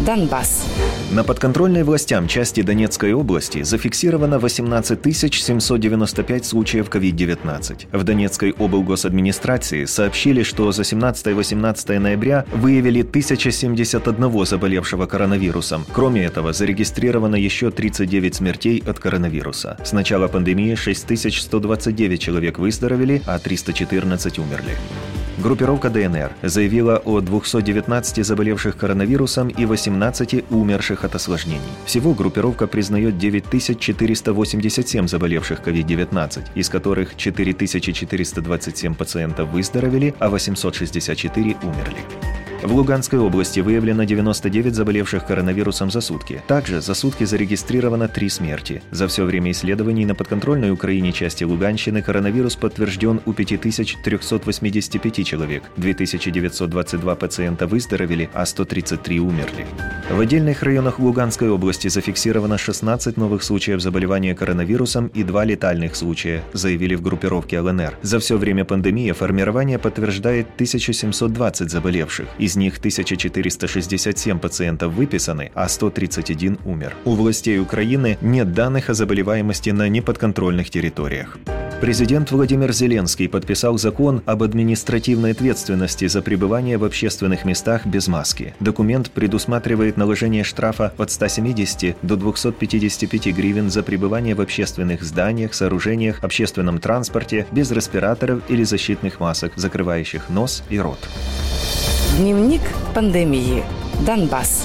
Донбасс. На подконтрольной властям части Донецкой области зафиксировано 18 795 случаев COVID-19. В Донецкой облгосадминистрации сообщили, что за 17-18 ноября выявили 1071 заболевшего коронавирусом. Кроме этого, зарегистрировано еще 39 смертей от коронавируса. С начала пандемии 6129 человек выздоровели, а 314 умерли. Группировка ДНР заявила о 219 заболевших коронавирусом и 18 умерших от осложнений. Всего группировка признает 9487 заболевших COVID-19, из которых 4427 пациентов выздоровели, а 864 умерли. В Луганской области выявлено 99 заболевших коронавирусом за сутки. Также за сутки зарегистрировано три смерти. За все время исследований на подконтрольной Украине части Луганщины коронавирус подтвержден у 5385 человек. 2922 пациента выздоровели, а 133 умерли. В отдельных районах Луганской области зафиксировано 16 новых случаев заболевания коронавирусом и два летальных случая, заявили в группировке ЛНР. За все время пандемии формирование подтверждает 1720 заболевших. Из них 1467 пациентов выписаны, а 131 умер. У властей Украины нет данных о заболеваемости на неподконтрольных территориях. Президент Владимир Зеленский подписал закон об административной ответственности за пребывание в общественных местах без маски. Документ предусматривает наложение штрафа от 170 до 255 гривен за пребывание в общественных зданиях, сооружениях, общественном транспорте без респираторов или защитных масок, закрывающих нос и рот. Дневник пандемии. Донбасс.